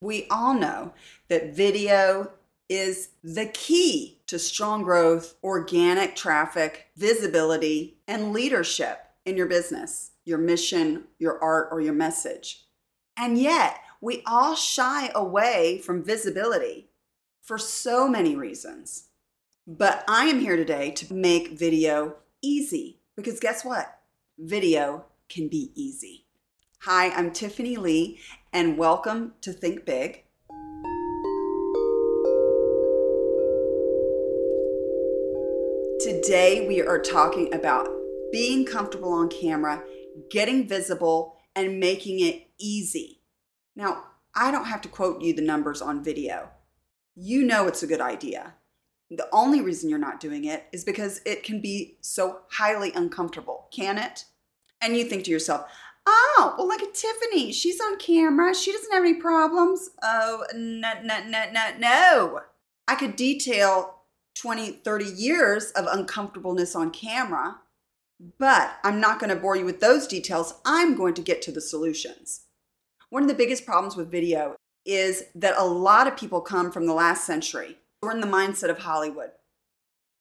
We all know that video is the key to strong growth, organic traffic, visibility, and leadership in your business, your mission, your art, or your message. And yet, we all shy away from visibility for so many reasons. But I am here today to make video easy because guess what? Video can be easy. Hi, I'm Tiffany Lee, and welcome to Think Big. Today, we are talking about being comfortable on camera, getting visible, and making it easy. Now, I don't have to quote you the numbers on video. You know it's a good idea. The only reason you're not doing it is because it can be so highly uncomfortable, can it? And you think to yourself, Oh, well, look at Tiffany. She's on camera. She doesn't have any problems. Oh, no, no, no, no, no. I could detail 20, 30 years of uncomfortableness on camera, but I'm not going to bore you with those details. I'm going to get to the solutions. One of the biggest problems with video is that a lot of people come from the last century. We're in the mindset of Hollywood.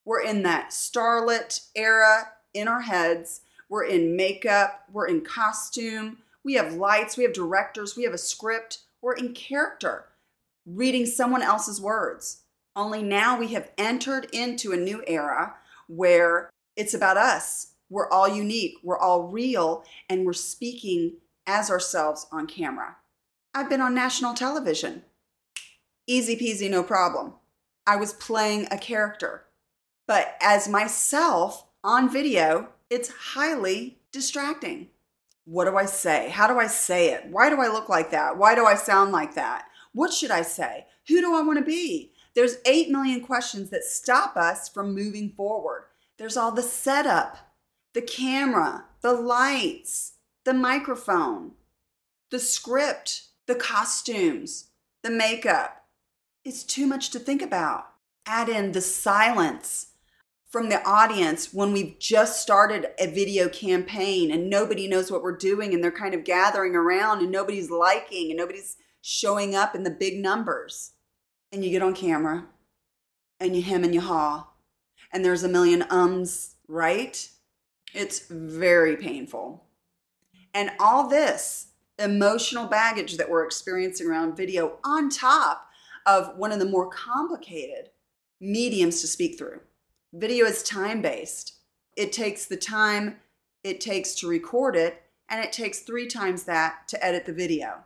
We're in that starlet era in our heads we're in makeup, we're in costume, we have lights, we have directors, we have a script, we're in character, reading someone else's words. Only now we have entered into a new era where it's about us. We're all unique, we're all real, and we're speaking as ourselves on camera. I've been on national television. Easy peasy, no problem. I was playing a character. But as myself on video, it's highly distracting. What do I say? How do I say it? Why do I look like that? Why do I sound like that? What should I say? Who do I want to be? There's 8 million questions that stop us from moving forward. There's all the setup, the camera, the lights, the microphone, the script, the costumes, the makeup. It's too much to think about. Add in the silence from the audience when we've just started a video campaign and nobody knows what we're doing and they're kind of gathering around and nobody's liking and nobody's showing up in the big numbers. And you get on camera and you hem and you haw and there's a million ums, right? It's very painful. And all this emotional baggage that we're experiencing around video on top of one of the more complicated mediums to speak through Video is time based. It takes the time it takes to record it, and it takes three times that to edit the video.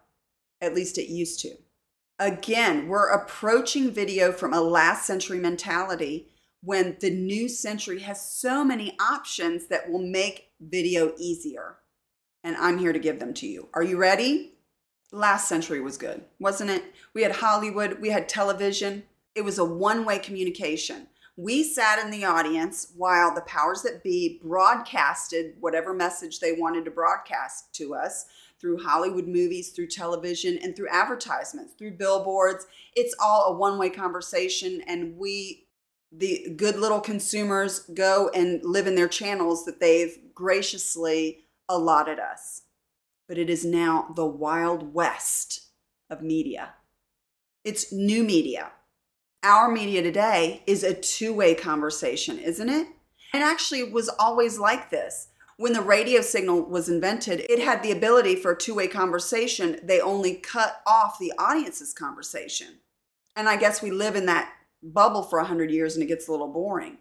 At least it used to. Again, we're approaching video from a last century mentality when the new century has so many options that will make video easier. And I'm here to give them to you. Are you ready? Last century was good, wasn't it? We had Hollywood, we had television. It was a one way communication. We sat in the audience while the powers that be broadcasted whatever message they wanted to broadcast to us through Hollywood movies, through television, and through advertisements, through billboards. It's all a one way conversation, and we, the good little consumers, go and live in their channels that they've graciously allotted us. But it is now the wild west of media. It's new media our media today is a two way conversation, isn't it? And actually, it was always like this. When the radio signal was invented, it had the ability for a two way conversation. They only cut off the audience's conversation. And I guess we live in that bubble for 100 years and it gets a little boring.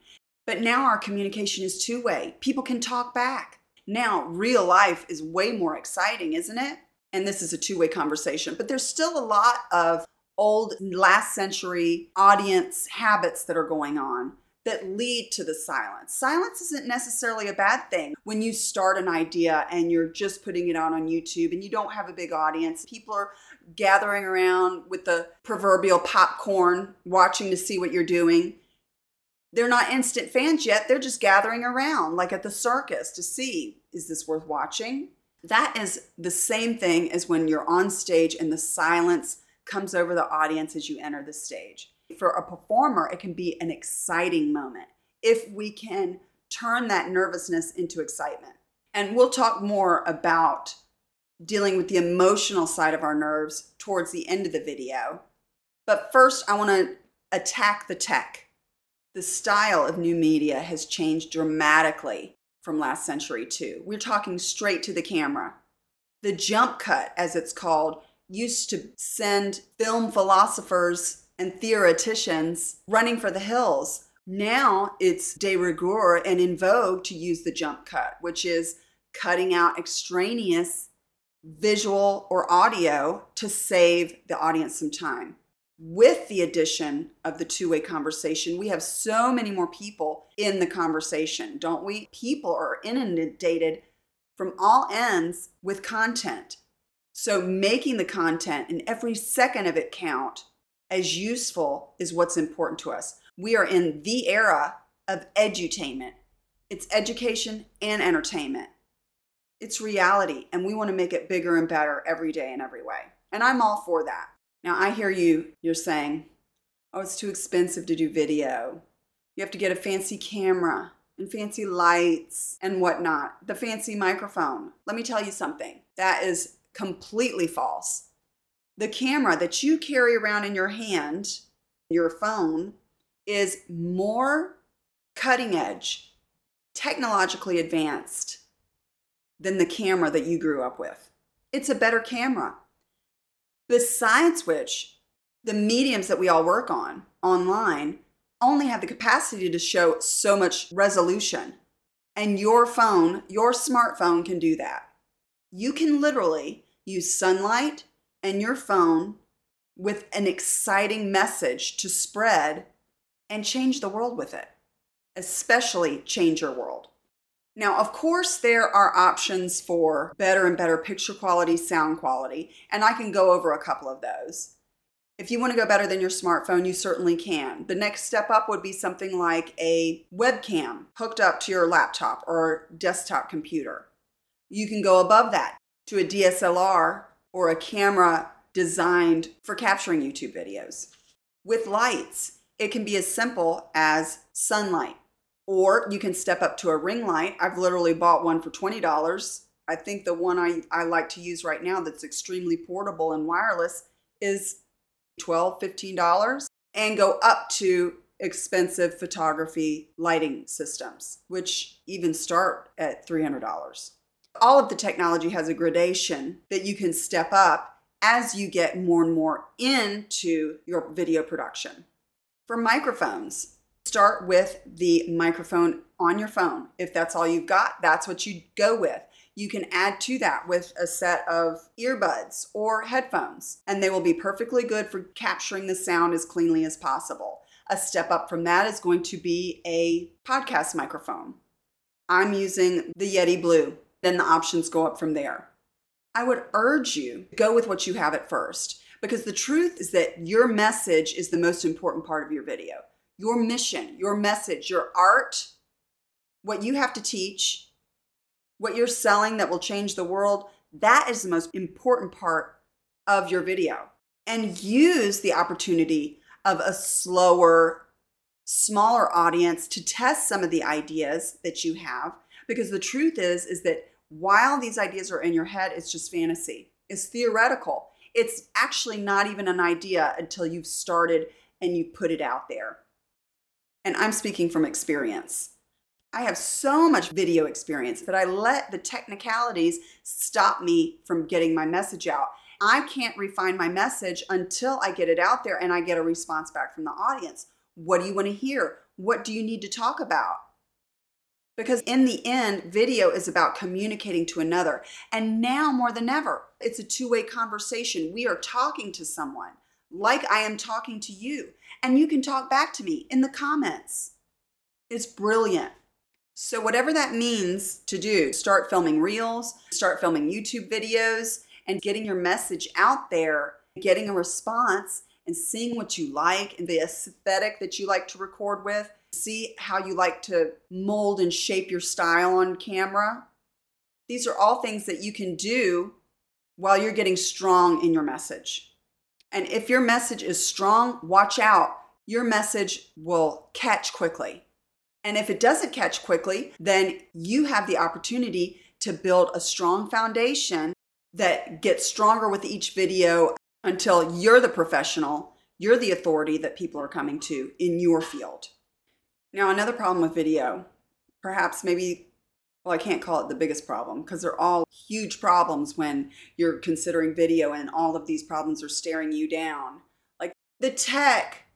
But now our communication is two way. People can talk back. Now, real life is way more exciting, isn't it? And this is a two way conversation. But there's still a lot of old last century audience habits that are going on that lead to the silence. Silence isn't necessarily a bad thing when you start an idea and you're just putting it out on YouTube and you don't have a big audience. People are gathering around with the proverbial popcorn watching to see what you're doing. They're not instant fans yet. They're just gathering around like at the circus to see is this worth watching? That is the same thing as when you're on stage and the silence comes over the audience as you enter the stage. For a performer, it can be an exciting moment if we can turn that nervousness into excitement. And we'll talk more about dealing with the emotional side of our nerves towards the end of the video. But first, I want to attack the tech. The style of new media has changed dramatically from last century, too. We're talking straight to the camera. The jump cut, as it's called, used to send film philosophers and theoreticians running for the hills. Now it's de rigueur and in vogue to use the jump cut, which is cutting out extraneous visual or audio to save the audience some time. With the addition of the two way conversation, we have so many more people in the conversation, don't we? People are inundated from all ends with content. So, making the content and every second of it count as useful is what's important to us. We are in the era of edutainment, it's education and entertainment. It's reality, and we want to make it bigger and better every day in every way. And I'm all for that. Now, I hear you, you're saying, oh, it's too expensive to do video. You have to get a fancy camera and fancy lights and whatnot, the fancy microphone. Let me tell you something that is completely false. The camera that you carry around in your hand, your phone, is more cutting edge, technologically advanced than the camera that you grew up with. It's a better camera. Besides which, the mediums that we all work on online only have the capacity to show so much resolution. And your phone, your smartphone can do that. You can literally use sunlight and your phone with an exciting message to spread and change the world with it, especially change your world. Now, of course, there are options for better and better picture quality, sound quality, and I can go over a couple of those. If you want to go better than your smartphone, you certainly can. The next step up would be something like a webcam hooked up to your laptop or desktop computer. You can go above that to a DSLR or a camera designed for capturing YouTube videos. With lights, it can be as simple as sunlight or you can step up to a ring light. I've literally bought one for $20. I think the one I, I like to use right now that's extremely portable and wireless is $12, $15 and go up to expensive photography lighting systems, which even start at $300. All of the technology has a gradation that you can step up as you get more and more into your video production. For microphones, Start with the microphone on your phone. If that's all you've got, that's what you go with. You can add to that with a set of earbuds or headphones, and they will be perfectly good for capturing the sound as cleanly as possible. A step up from that is going to be a podcast microphone. I'm using the Yeti Blue. Then the options go up from there. I would urge you to go with what you have at first because the truth is that your message is the most important part of your video your mission, your message, your art, what you have to teach, what you're selling that will change the world, that is the most important part of your video. And use the opportunity of a slower, smaller audience to test some of the ideas that you have because the truth is is that while these ideas are in your head it's just fantasy it's theoretical it's actually not even an idea until you've started and you put it out there and I'm speaking from experience. I have so much video experience that I let the technicalities stop me from getting my message out. I can't refine my message until I get it out there and I get a response back from the audience. What do you want to hear? What do you need to talk about? Because in the end, video is about communicating to another. And now more than ever, it's a two way conversation. We are talking to someone like I am talking to you. And you can talk back to me in the comments. It's brilliant. So, whatever that means to do, start filming reels, start filming YouTube videos, and getting your message out there, getting a response, and seeing what you like and the aesthetic that you like to record with. See how you like to mold and shape your style on camera. These are all things that you can do while you're getting strong in your message. And if your message is strong, watch out. Your message will catch quickly. And if it doesn't catch quickly, then you have the opportunity to build a strong foundation that gets stronger with each video until you're the professional, you're the authority that people are coming to in your field. Now, another problem with video, perhaps maybe, well, I can't call it the biggest problem because they're all huge problems when you're considering video and all of these problems are staring you down. Like the tech,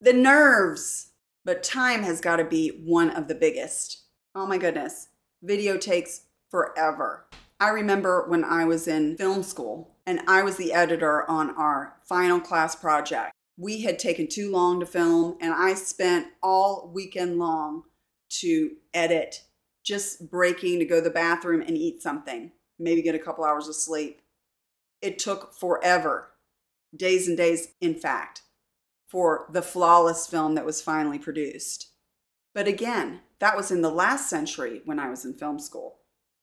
the nerves, but time has got to be one of the biggest. Oh my goodness, video takes forever. I remember when I was in film school and I was the editor on our final class project. We had taken too long to film, and I spent all weekend long to edit, just breaking to go to the bathroom and eat something, maybe get a couple hours of sleep. It took forever, days and days, in fact, for the flawless film that was finally produced. But again, that was in the last century when I was in film school.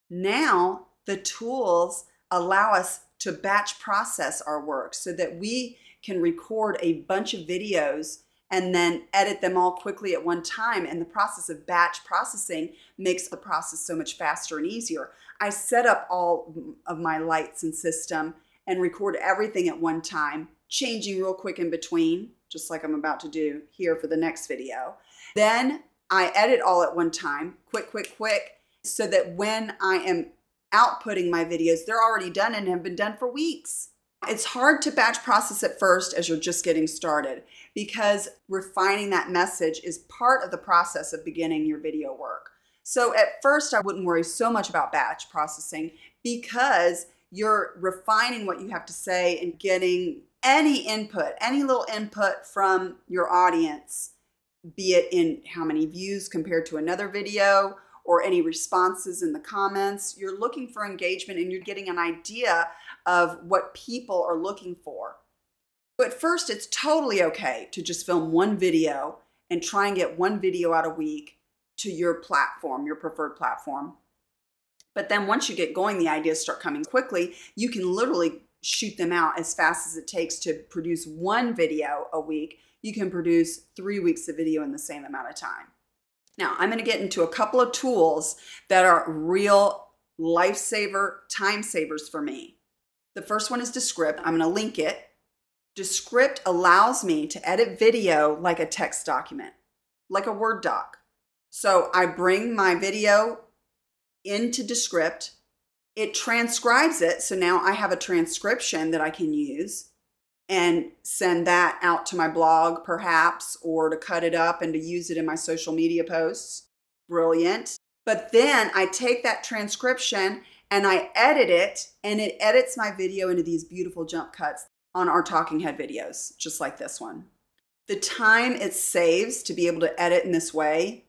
Now, the tools allow us to batch process our work so that we can record a bunch of videos and then edit them all quickly at one time. And the process of batch processing makes the process so much faster and easier. I set up all of my lights and system and record everything at one time, changing real quick in between, just like I'm about to do here for the next video. Then I edit all at one time, quick, quick, quick, so that when I am outputting my videos, they're already done and have been done for weeks. It's hard to batch process at first as you're just getting started because refining that message is part of the process of beginning your video work. So at first, I wouldn't worry so much about batch processing because you're refining what you have to say and getting any input, any little input from your audience, be it in how many views compared to another video or any responses in the comments. You're looking for engagement and you're getting an idea of what people are looking for. But first, it's totally okay to just film one video and try and get one video out a week to your platform, your preferred platform. But then once you get going, the ideas start coming quickly. You can literally shoot them out as fast as it takes to produce one video a week. You can produce three weeks of video in the same amount of time. Now, I'm going to get into a couple of tools that are real lifesaver, time savers for me. The first one is Descript. I'm going to link it. Descript allows me to edit video like a text document, like a Word doc. So I bring my video into Descript. It transcribes it. So now I have a transcription that I can use and send that out to my blog perhaps or to cut it up and to use it in my social media posts. Brilliant. But then I take that transcription and I edit it and it edits my video into these beautiful jump cuts on our talking head videos, just like this one. The time it saves to be able to edit in this way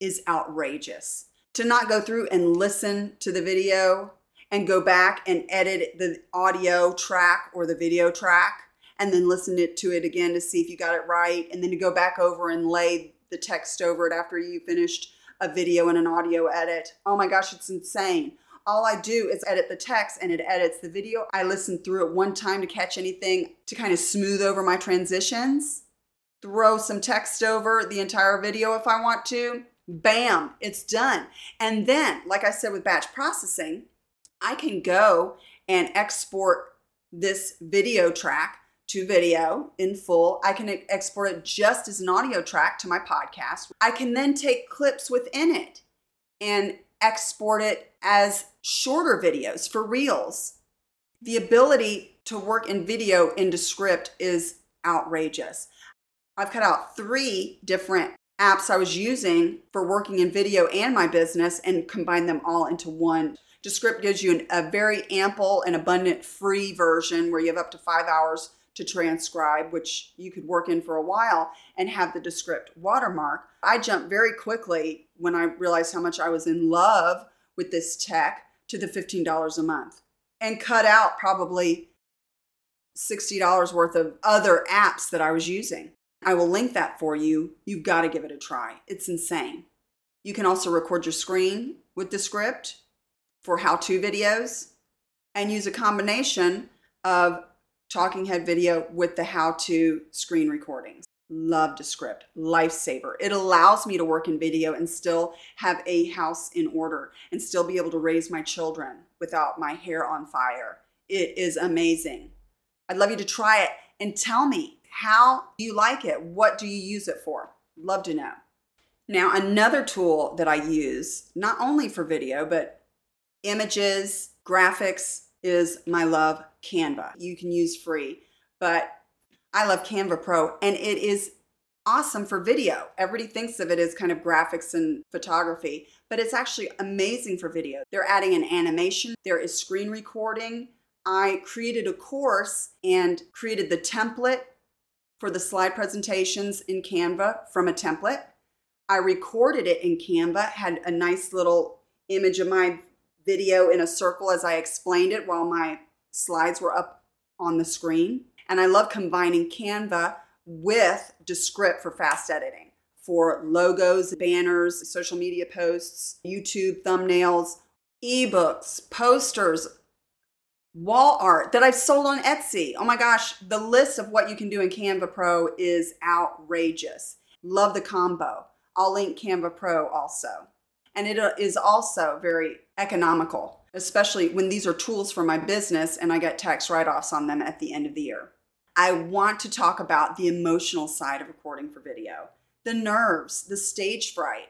is outrageous. To not go through and listen to the video and go back and edit the audio track or the video track and then listen to it again to see if you got it right, and then to go back over and lay the text over it after you finished a video and an audio edit. Oh my gosh, it's insane. All I do is edit the text and it edits the video. I listen through it one time to catch anything to kind of smooth over my transitions. Throw some text over the entire video if I want to. Bam, it's done. And then, like I said with batch processing, I can go and export this video track to video in full. I can export it just as an audio track to my podcast. I can then take clips within it and export it as shorter videos for reels. The ability to work in video in Descript is outrageous. I've cut out three different apps I was using for working in video and my business and combined them all into one. Descript gives you an, a very ample and abundant free version where you have up to five hours to transcribe, which you could work in for a while and have the Descript watermark. I jumped very quickly when I realized how much I was in love with this tech to the $15 a month and cut out probably $60 worth of other apps that I was using. I will link that for you. You've got to give it a try. It's insane. You can also record your screen with Descript for how to videos and use a combination of talking head video with the how to screen recordings. Love Descript, lifesaver. It allows me to work in video and still have a house in order and still be able to raise my children without my hair on fire. it is amazing. I'd love you to try it and tell me how you like it. What do you use it for? Love to know. Now, another tool that I use, not only for video, but images, graphics, is my love Canva. You can use free, but I love Canva Pro and it is awesome for video. Everybody thinks of it as kind of graphics and photography, but it's actually amazing for video. They're adding an animation, there is screen recording. I created a course and created the template for the slide presentations in Canva from a template. I recorded it in Canva, had a nice little image of my video in a circle as I explained it while my slides were up on the screen. And I love combining Canva with Descript for fast editing for logos, banners, social media posts, YouTube thumbnails, ebooks, posters, wall art that I've sold on Etsy. Oh my gosh, the list of what you can do in Canva Pro is outrageous. Love the combo. I'll link Canva Pro also. And it uh, is also very economical, especially when these are tools for my business and I get tax write offs on them at the end of the year. I want to talk about the emotional side of recording for video the nerves, the stage fright.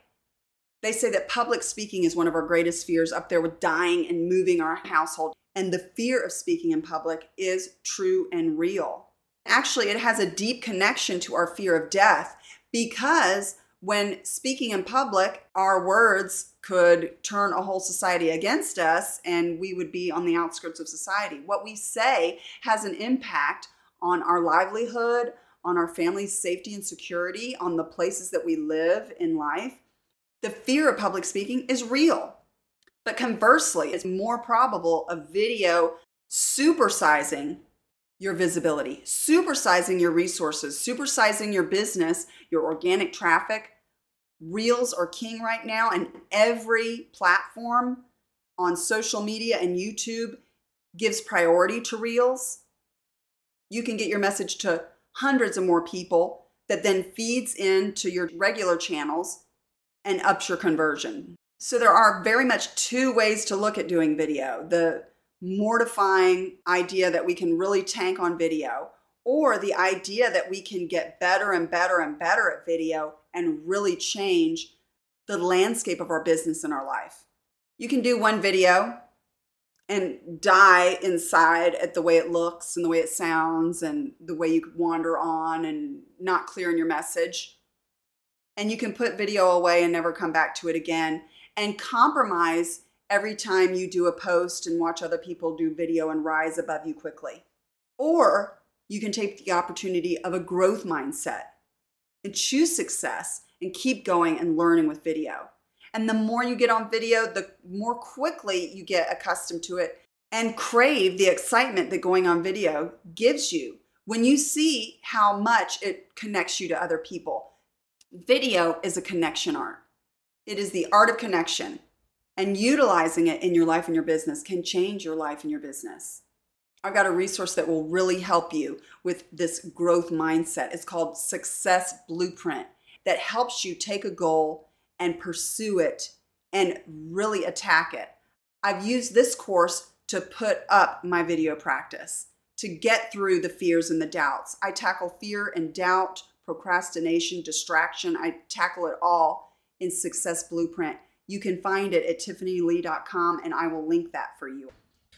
They say that public speaking is one of our greatest fears, up there with dying and moving our household. And the fear of speaking in public is true and real. Actually, it has a deep connection to our fear of death because when speaking in public, our words could turn a whole society against us and we would be on the outskirts of society. What we say has an impact on our livelihood, on our family's safety and security, on the places that we live in life. The fear of public speaking is real. But conversely, it's more probable a video supersizing your visibility, supersizing your resources, supersizing your business, your organic traffic. Reels are king right now, and every platform on social media and YouTube gives priority to Reels. You can get your message to hundreds of more people that then feeds into your regular channels and ups your conversion. So there are very much two ways to look at doing video. The mortifying idea that we can really tank on video, or the idea that we can get better and better and better at video and really change the landscape of our business and our life. You can do one video and die inside at the way it looks and the way it sounds and the way you wander on and not clear in your message. And you can put video away and never come back to it again and compromise every time you do a post and watch other people do video and rise above you quickly. Or you can take the opportunity of a growth mindset and choose success and keep going and learning with video. And the more you get on video, the more quickly you get accustomed to it and crave the excitement that going on video gives you when you see how much it connects you to other people. Video is a connection art. It is the art of connection and utilizing it in your life and your business can change your life and your business. I've got a resource that will really help you with this growth mindset. It's called Success Blueprint that helps you take a goal and pursue it and really attack it. I've used this course to put up my video practice to get through the fears and the doubts. I tackle fear and doubt, procrastination, distraction. I tackle it all in Success Blueprint. You can find it at tiffanylee.com and I will link that for you.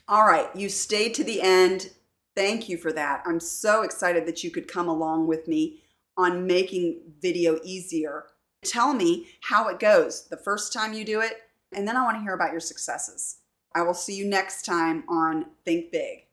All right, you stayed to the end. Thank you for that. I'm so excited that you could come along with me on making video easier. Tell me how it goes the first time you do it, and then I want to hear about your successes. I will see you next time on Think Big.